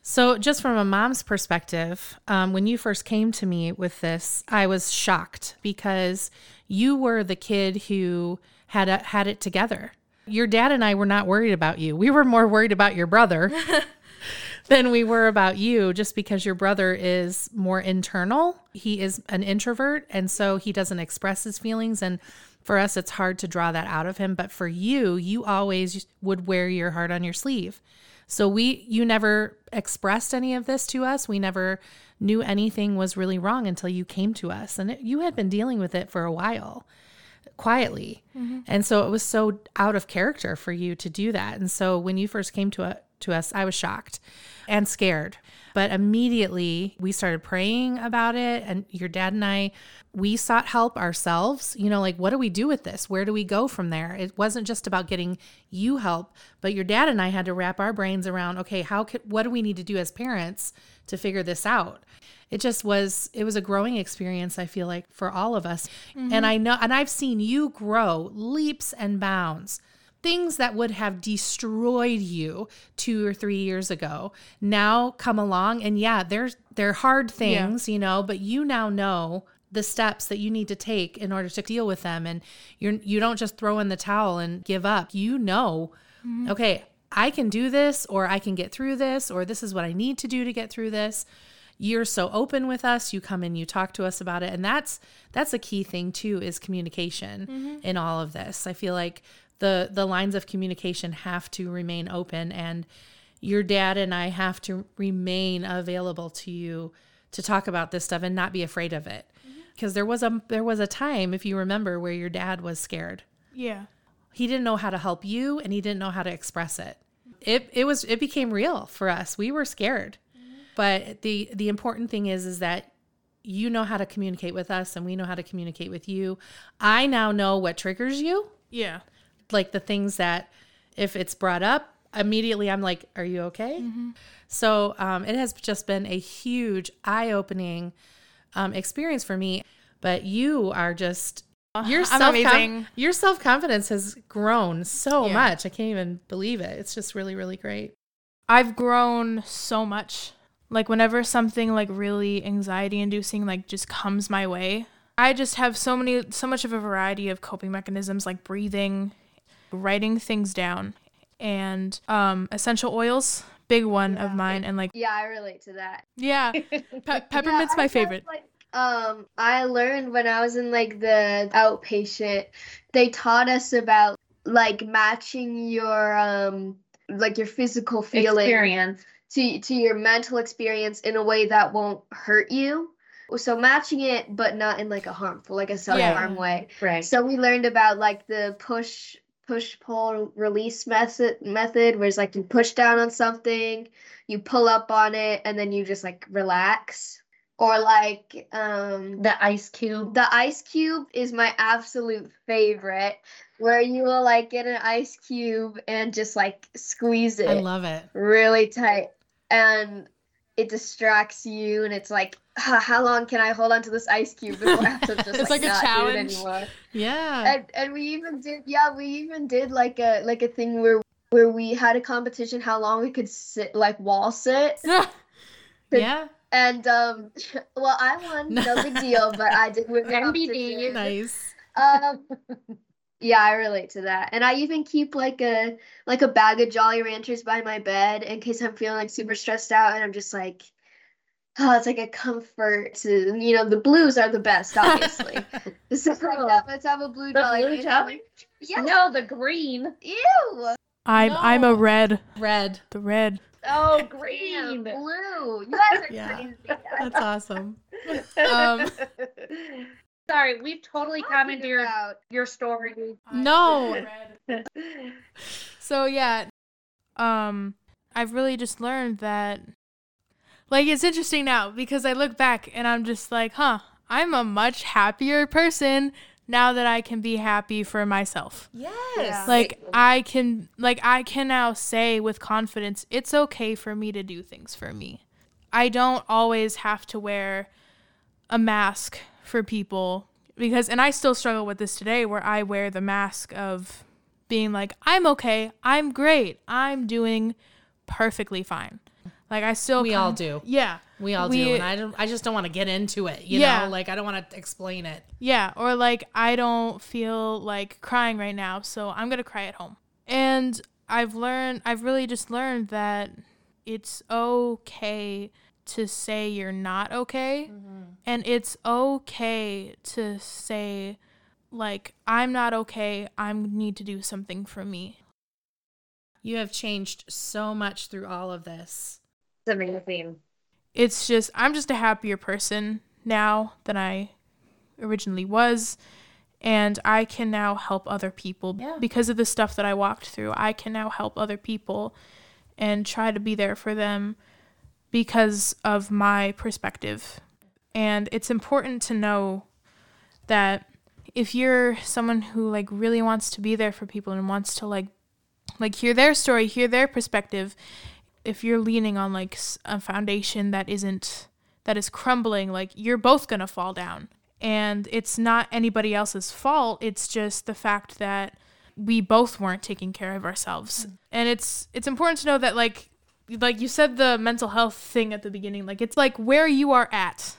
So, just from a mom's perspective, um, when you first came to me with this, I was shocked because you were the kid who had a, had it together. Your dad and I were not worried about you. We were more worried about your brother *laughs* than we were about you, just because your brother is more internal. He is an introvert, and so he doesn't express his feelings. And for us, it's hard to draw that out of him. But for you, you always would wear your heart on your sleeve. So we you never expressed any of this to us. We never knew anything was really wrong until you came to us. And it, you had been dealing with it for a while quietly. Mm-hmm. And so it was so out of character for you to do that. And so when you first came to, a, to us, I was shocked and scared. But immediately we started praying about it. And your dad and I, we sought help ourselves. You know, like, what do we do with this? Where do we go from there? It wasn't just about getting you help, but your dad and I had to wrap our brains around okay, how could, what do we need to do as parents to figure this out? It just was it was a growing experience i feel like for all of us. Mm-hmm. And i know and i've seen you grow leaps and bounds things that would have destroyed you two or three years ago now come along and yeah they're they're hard things you know but you now know the steps that you need to take in order to deal with them. And you're you don't just throw in the towel and give up. You know mm-hmm. okay i can do this or i can get through this or this is what i need to do to get through this you're so open with us you come and you talk to us about it. And that's that's a key thing too is communication mm-hmm. in all of this. I feel like the the lines of communication have to remain open and your dad and i have to remain available to you to talk about this stuff and not be afraid of it. Mm-hmm. Because there was a there was a time if you remember where your dad was scared. Yeah. he didn't know how to help you and he didn't know how to express it. It it was it became real for us. We were scared but the the important thing is is that you know how to communicate with us and we know how to communicate with you i now know what triggers you Yeah. like the things that if it's brought up immediately i'm like are you okay so um, it has just been a huge eye-opening um, experience for me but you are just your I'm self amazing. your self-confidence has grown so Yeah. much i can't even believe it it's just really really great I've grown so much. Like whenever something like really anxiety inducing like just comes my way, I just have so many so much of a variety of coping mechanisms like breathing, writing things down, and um essential oils, big one of mine and like Yeah, I relate to that. yeah, *laughs* pe- peppermint's I my have, favorite. like, um, I learned when I was in like the outpatient, they taught us about like matching your um like your physical feeling Experience. To to your mental experience in a way that won't hurt you. So matching it, but not in like a harmful, like a self harm way. Right. So we learned about like the push push pull release method method where it's like you push down on something, you pull up on it, and then you just like relax. Or like um the ice cube. the ice cube is my absolute favorite where you will like get an ice cube and just like squeeze it i love it really tight and it distracts you and it's like "Ah, how long can i hold on to this ice cube before i have to *laughs* just It's like, like a not challenge. do it anymore Yeah. and, and we even did yeah we even did like a like a thing where where we had a competition how long we could sit like wall sit *laughs* Yeah. and um *laughs* well i won no big deal but i did win the NBD. Nice. um yeah i relate to that and i even keep like a like a bag of jolly ranchers by my bed in case i'm feeling like super stressed out and i'm just like oh it's like a comfort to you know the blues are the best obviously *laughs* *laughs* so like, that, let's have a blue The jolly blue rancher Jolly? yeah No, the green. ew I'm I'm a red. Red. The red. Oh, Damn, *laughs* green. blue you guys are Yeah. crazy That's awesome. Um, Sorry, we've totally commandeered about- your story. No. *laughs* So yeah, um, I've really just learned that, like, it's interesting now because I look back and I'm just like, huh, I'm a much happier person now that I can be happy for myself. Yes. Like I can, like I can now say with confidence, it's okay for me to do things for me. I don't always have to wear a mask for people because and I still struggle with this today where I wear the mask of being like I'm okay, I'm great, I'm doing perfectly fine. Like I still we all do. Yeah. We all We- do. And I don't I just don't want to get into it. You Yeah. know, like I don't want to explain it. Yeah, or like I don't feel like crying right now, so I'm going to cry at home. And I've learned I've really just learned that it's okay to say you're not okay mm-hmm. and it's okay to say like I'm not okay, I need to do something for me. You have changed so much through all of this. It's amazing. it's just I'm just a happier person now than I originally was and I can now help other people Yeah. because of the stuff that I walked through. I can now help other people and try to be there for them because of my perspective. And it's important to know that if you're someone who like really wants to be there for people and wants to like like hear their story, hear their perspective, if you're leaning on like a foundation that isn't that is crumbling, like you're both going to fall down. And it's not anybody else's fault. It's just the fact that we both weren't taking care of ourselves. Mm. And it's it's important to know that like like you said the mental health thing at the beginning, like it's like where you are at.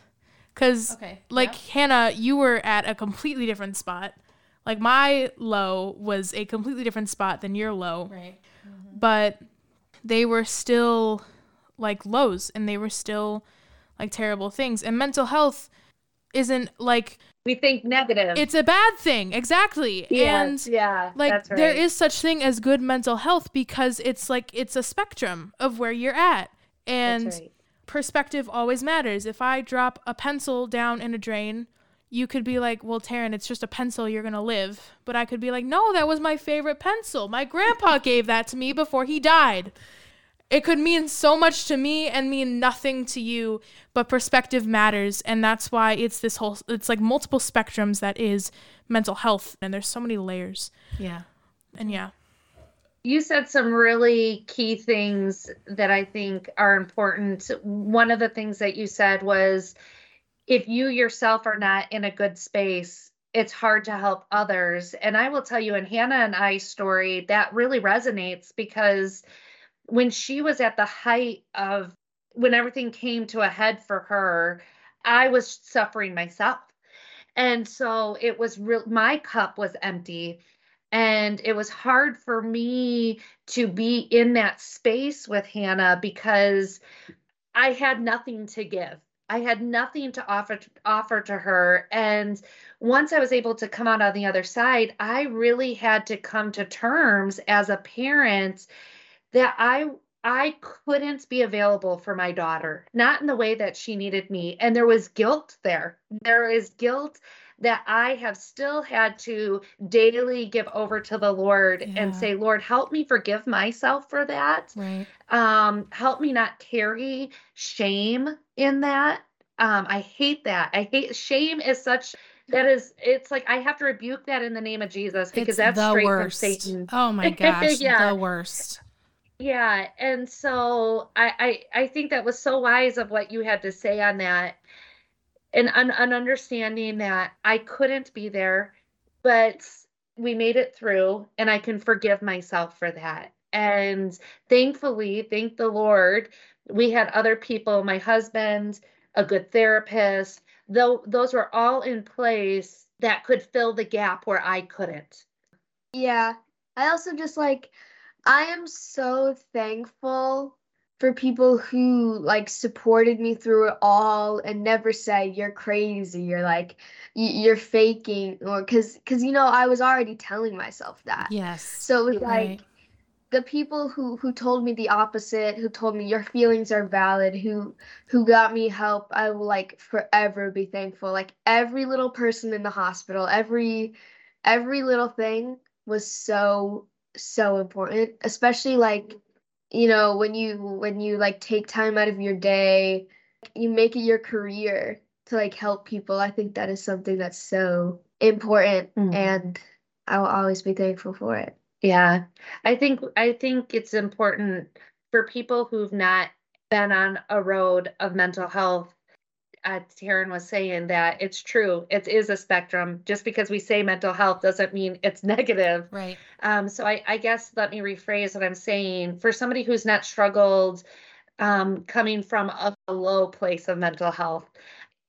Cuz Okay. like Hannah, you were at a completely different spot. Like my low was a completely different spot than your low Right. Mm-hmm. but they were still like lows and they were still like terrible things and mental health isn't like We think negative. it's a bad thing exactly Yes, and yeah, like right. there is such thing as good mental health because it's like it's a spectrum of where you're at and right. perspective always matters if i drop a pencil down in a drain you could be like well taryn it's just a pencil you're gonna live but i could be like no that was my favorite pencil my grandpa *laughs* gave that to me before he died it could mean so much to me and mean nothing to you but perspective matters and that's why it's this whole it's like multiple spectrums that is mental health and there's so many layers Yeah. and yeah You said some really key things that I think are important. One of the things that you said was if you yourself are not in a good space, it's hard to help others. And I will tell you, in Hannah and I's story, that really resonates because when she was at the height of when everything came to a head for her, I was suffering myself. And so it was real, my cup was empty and it was hard for me to be in that space with Hannah because I had nothing to give. I had nothing to offer offer to her and once I was able to come out on the other side, I really had to come to terms as a parent that I I couldn't be available for my daughter, not in the way that she needed me. And there was guilt there. There is guilt that I have still had to daily give over to the Lord Yeah. and say, Lord, help me forgive myself for that. Right. Um, help me not carry shame in that. Um, I hate that. I hate shame is such that is it's like I have to rebuke that in the name of Jesus because It's that's the straight worst. from Satan. Oh my *laughs* gosh. Yeah. The worst. Yeah, and so I, I I think that was so wise of what you had to say on that, and an, an understanding that I couldn't be there, but we made it through, and I can forgive myself for that. And thankfully, thank the Lord, we had other people, my husband, a good therapist, though those were all in place that could fill the gap where I couldn't. Yeah. I also just like I am so thankful for people who like supported me through it all and never said you're crazy you're like you're faking or cuz cuz you know I was already telling myself that. Yes. So it was Right. like the people who who told me the opposite, who told me your feelings are valid, who who got me help, I will like forever be thankful. Like every little person in the hospital, every every little thing was so so important, especially like you know when you when you like take time out of your day, you make it your career to like help people. I think that is something that's so important Mhm. and I will always be thankful for it. Yeah, I think I think it's important for people who've not been on a road of mental health. Uh, Taryn was saying that it's true. It is a spectrum. Just because we say mental health doesn't mean it's *laughs* negative. Right. Um, so I, I guess let me rephrase what I'm saying. For somebody who's not struggled, um, coming from a, a low place of mental health,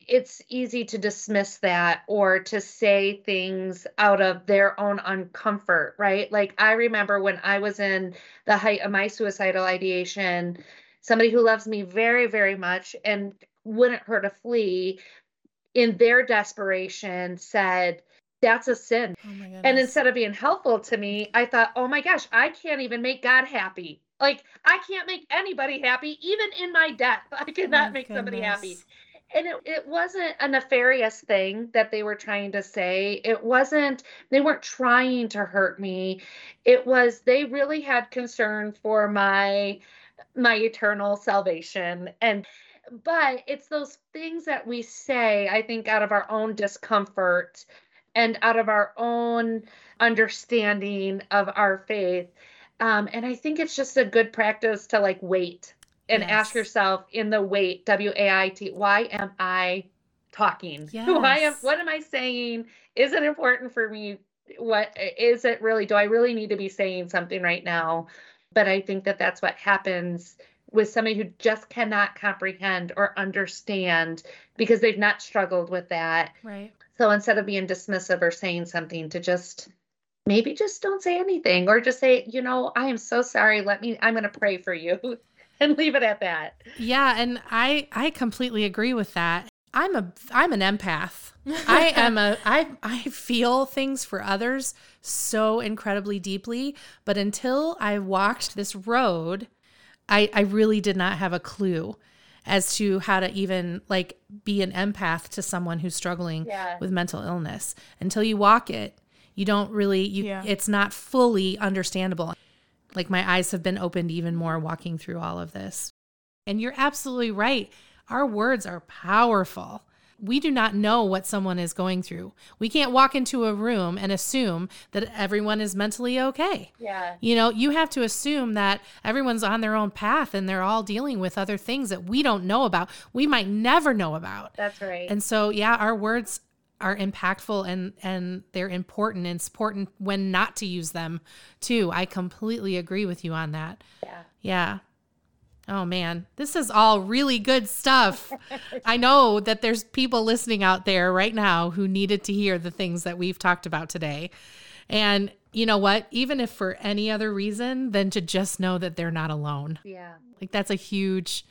it's easy to dismiss that or to say things out of their own uncomfort, right? Like I remember when I was in the height of my suicidal ideation, somebody who loves me very, very much and wouldn't hurt a flea, in their desperation said, That's a sin. Oh. And instead of being helpful to me, I thought, oh my gosh, I can't even make God happy. Like, I can't make anybody happy, even in my death. *laughs* I cannot make somebody happy. And it, it wasn't a nefarious thing that they were trying to say. It wasn't, they weren't trying to hurt me. It was, they really had concern for my my eternal salvation and but it's those things that we say i think out of our own discomfort and out of our own understanding of our faith. Um, and i think it's just a good practice to like wait and ask yourself in the wait w-a-i-t why am i talking? *laughs* Why am what am i saying? Is it important for me? What is it really do i really need to be saying something right now? But I think that that's what happens with somebody who just cannot comprehend or understand because they've not struggled with that. Right. So instead of being dismissive or saying something, to just maybe just don't say anything or just say, you know, I am so sorry. Let me, I'm going to pray for you *laughs* and leave it at that. Yeah, and I I completely agree with that. I'm a I'm an empath. I am a *laughs* I I feel things for others so incredibly deeply, but until I walked this road, I I really did not have a clue as to how to even like be an empath to someone who's struggling Yeah. with mental illness. Until you walk it, you don't really you Yeah. it's not fully understandable. Like my eyes have been opened even more walking through all of this. And you're absolutely right. Our words are powerful. We do not know what someone is going through. We can't walk into a room and assume that everyone is mentally okay. Yeah. You know, you have to assume that everyone's on their own path and they're all dealing with other things that we don't know about. We might never know about. That's right. And so, yeah, our words are impactful and and they're important and it's important when not to use them too. I completely agree with you on that. yeah. Yeah. Oh man, this is all really good stuff. *laughs* I know that there's people listening out there right now who needed to hear the things that we've talked about today. And you know what? Even if for any other reason than to just know that they're not alone. Yeah. Like that's a huge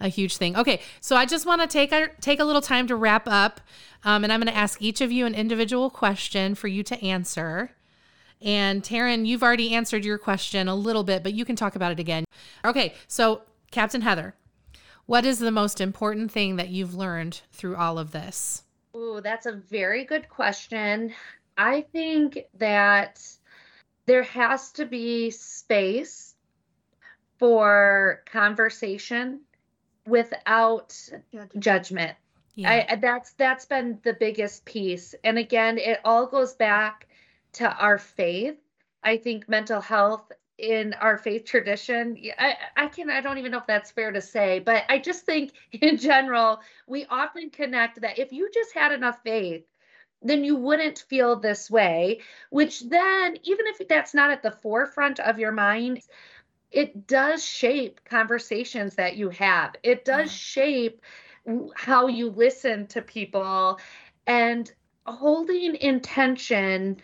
a huge thing. Okay, so I just want to take a take a little time to wrap up, um, and I'm going to ask each of you an individual question for you to answer. And Taryn, you've already answered your question a little bit, but you can talk about it again. Okay, so Captain Heather, what is the most important thing that you've learned through all of this? Ooh, that's a very good question. I think that there has to be space for conversation without judgment. Yeah, I, I- that's that's been the biggest piece. And again, it all goes back to our faith. I think mental health in our faith tradition I, I can i don't even know if that's fair to say but i just think *laughs* in general we often connect that if you just had enough faith then you wouldn't feel this way which then even if that's not at the forefront of your mind it does shape conversations that you have. It does mm-hmm. shape how you listen to people and holding intention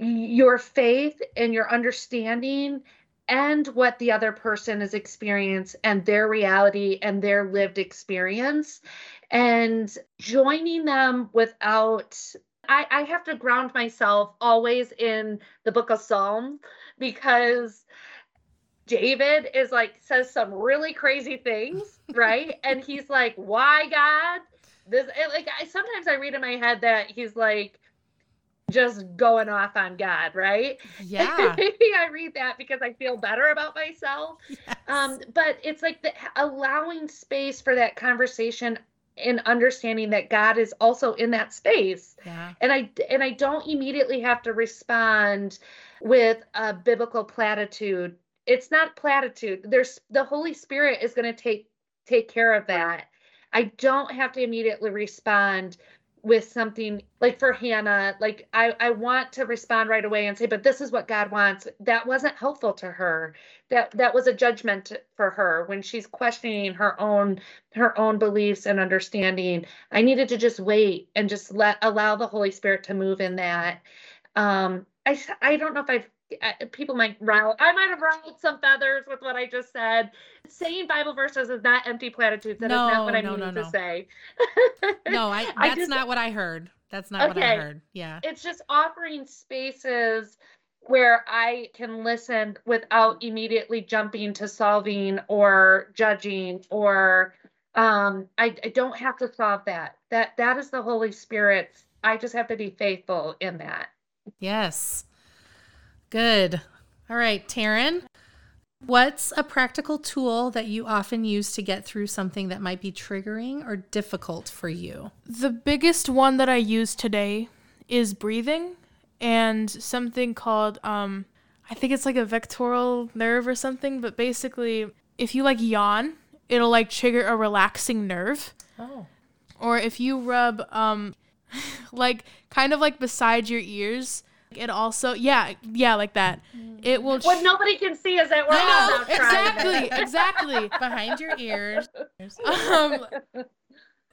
your faith and your understanding and what the other person is experiencing and their reality and their lived experience. And joining them without I, I have to ground myself always in the book of psalms because david is like says some really crazy things *laughs* right? And he's like why god? This like I sometimes I read in my head that he's like just going off on God, right? Yeah. Maybe *laughs* I read that because I feel better about myself. Yes. Um, but it's like the allowing space for that conversation and understanding that God is also in that space. Yeah. And I and I don't immediately have to respond with a biblical platitude. It's not platitude. There's the Holy Spirit is going to take take care of that. I don't have to immediately respond with something like for Hannah, like I, I want to respond right away and say, but this is what God wants. That wasn't helpful to her. That that was a judgment for her when she's questioning her own her own beliefs and understanding. I needed to just wait and just let allow the Holy Spirit to move in that. Um, I I don't know if I've people might rile i might have riled some feathers with what i just said. Saying bible verses is not empty platitudes. That no, is not what i no, mean no, to say. *laughs* No i that's I just, not what i heard. That's not okay. what i heard. Yeah. It's just offering spaces where i can listen without immediately jumping to solving or judging or um I, I don't have to solve that. That that is the holy spirit i just have to be faithful in that. Yes Good. All right, Taryn, what's a practical tool that you often use to get through something that might be triggering or difficult for you? The biggest one that I use today is breathing and something called um I think it's like a vectoral nerve or something, but basically if you like yawn, it'll like trigger a relaxing nerve. Oh. Or if you rub um *laughs* like kind of like beside your ears, it also, yeah, yeah, like that. It will. What nobody can see is that we're I know, exactly, *laughs* exactly behind your ears. Um,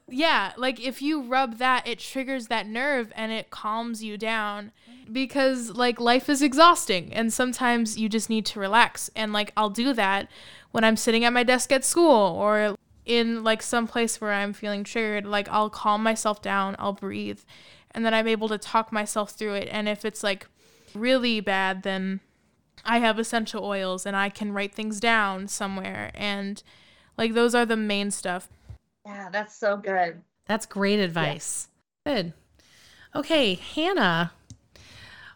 yeah, like if you rub that, it triggers that nerve and it calms you down because like life is exhausting and sometimes you just need to relax. And like I'll do that when I'm sitting at my desk at school or in like some place where I'm feeling triggered. Like I'll calm myself down, I'll breathe and then I'm able to talk myself through it. And if it's like really bad, then I have essential oils and I can write things down somewhere. And like those are the main stuff. Yeah, that's so good. That's great advice. Yeah. Good. Okay, Hannah,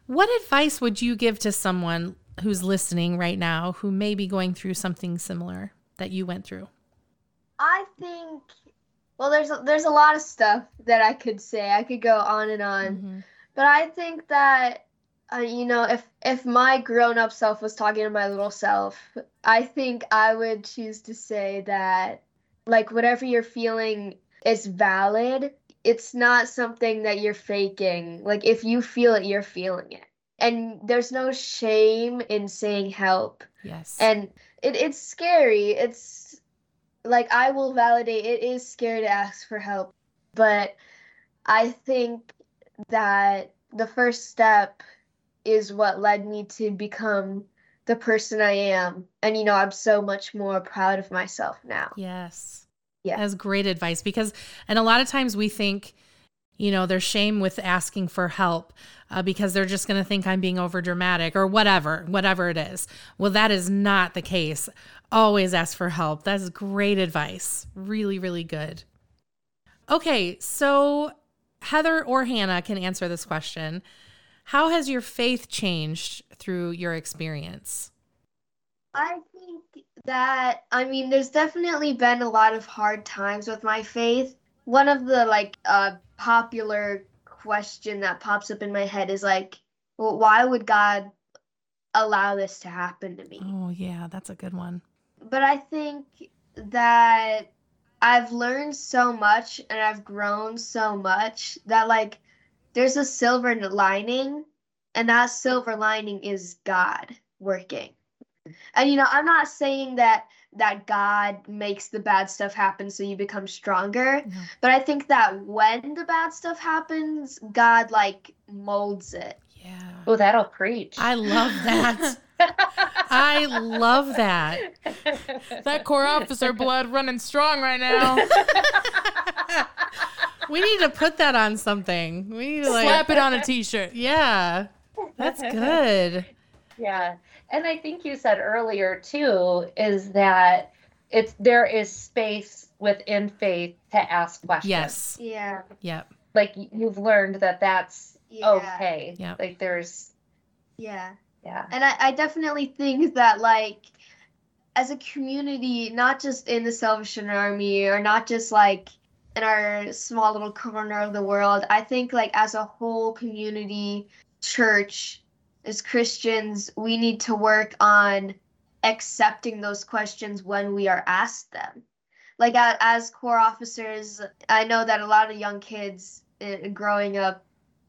what advice would you give to someone who's listening right now who may be going through something similar that you went through? I think well, there's a, there's a lot of stuff that I could say. I could go on and on, mm-hmm. but I think that uh, you know, if if my grown up self was talking to my little self, I think I would choose to say that like whatever you're feeling is valid. It's not something that you're faking. Like if you feel it, you're feeling it. And there's no shame in saying help. Yes. And it, it's scary. It's like I will validate it is scary to ask for help, but I think that the first step is what led me to become the person I am. And you know, I'm so much more proud of myself now. Yes. Yeah. That's great advice because and a lot of times we think you know, there's shame with asking for help uh, because they're just going to think I'm being over dramatic or whatever, whatever it is. Well, that is not the case. Always ask for help. That's great advice. Really, really good. Okay, so Heather or Hannah can answer this question. How has your faith changed through your experience? I think that, I mean, there's definitely been a lot of hard times with my faith. One of the like uh, popular question that pops up in my head is like, well, why would God allow this to happen to me. Oh, yeah, that's a good one. But I think that I've learned so much and I've grown so much that like there's a silver lining and that silver lining is God working. And you know, I'm not saying that that God makes the bad stuff happen so you become stronger, No. but I think that when the bad stuff happens, God like molds it. Yeah. Oh, that'll preach. I love that. *laughs* I love that. *laughs* That corps officer blood running strong right now. *laughs* We need to put that on something. We need to like Slap it on a t-shirt. Yeah. That's good. Yeah. And I think you said earlier too is that it's there is space within faith to ask questions. Yes. Yeah. Yep. Like you've learned that that's Yeah. okay. Yeah. Like there's Yeah. yeah. And I, I definitely think that like as a community, not just in the Salvation Army or not just like in our small little corner of the world, I think like as a whole community, church, as Christians, we need to work on accepting those questions when we are asked them. Like as corps officers, I know that a lot of young kids uh, growing up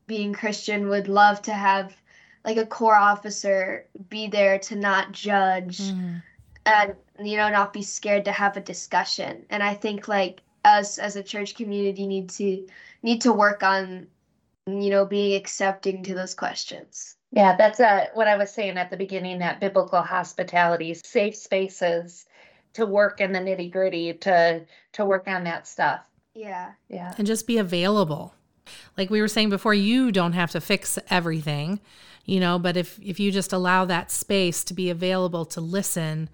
being Christian would love to have like a corps officer be there to not judge Mhm. and you know not be scared to have a discussion and i think like us as a church community need to need to work on you know being accepting to those questions Yeah, that's uh, what I was saying at the beginning that biblical hospitality, safe spaces to work in the nitty gritty, to to work on that stuff. yeah Yeah. And just be available. Like we were saying before, you don't have to fix everything, you know, but if if you just allow that space to be available to listen,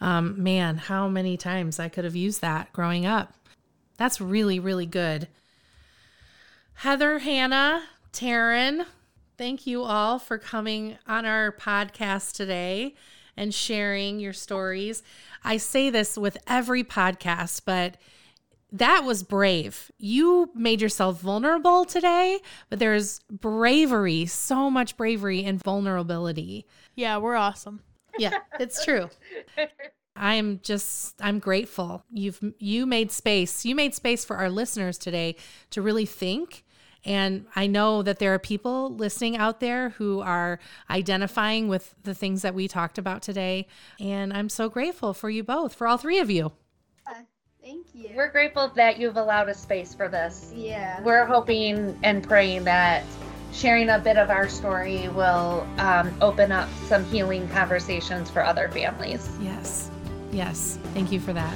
um, man, how many times I could have used that growing up. That's really, really good. Heather, Hannah, Taryn, thank you all for coming on our podcast today and sharing your stories. I say this with every podcast, but that was brave. You made yourself vulnerable today, but there's bravery, so much bravery and vulnerability. Yeah, we're awesome. Yeah, it's true. *laughs* I'm just I'm grateful. You've you made space. You made space for our listeners today to really think. And I know that there are people listening out there who are identifying with the things that we talked about today. And I'm so grateful for you both, for all three of you. thank you We're grateful that you've allowed a space for this. yeah We're hoping and praying that sharing a bit of our story will um, open up some healing conversations for other families. Yes. Yes. Thank you for that.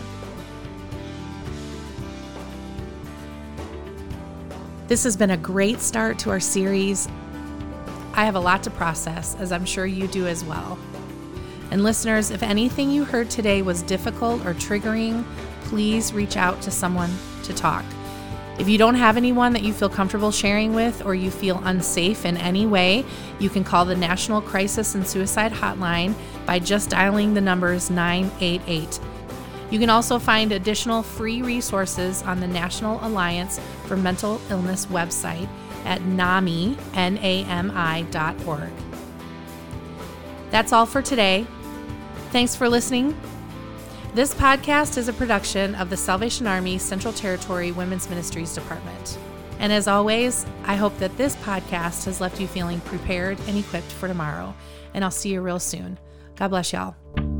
This has been a great start to our series. I have a lot to process, as I'm sure you do as well. And listeners, if anything you heard today was difficult or triggering, please reach out to someone to talk. If you don't have anyone that you feel comfortable sharing with or you feel unsafe in any way, you can call the National Crisis and Suicide Hotline by just dialing the numbers 988. You can also find additional free resources on the National Alliance for Mental Illness website at NAMI, N-A-M-I dot org. That's all for today. Thanks for listening. This podcast is a production of the Salvation Army Central Territory Women's Ministries Department. And as always, I hope that this podcast has left you feeling prepared and equipped for tomorrow. And I'll see you real soon. God bless y'all.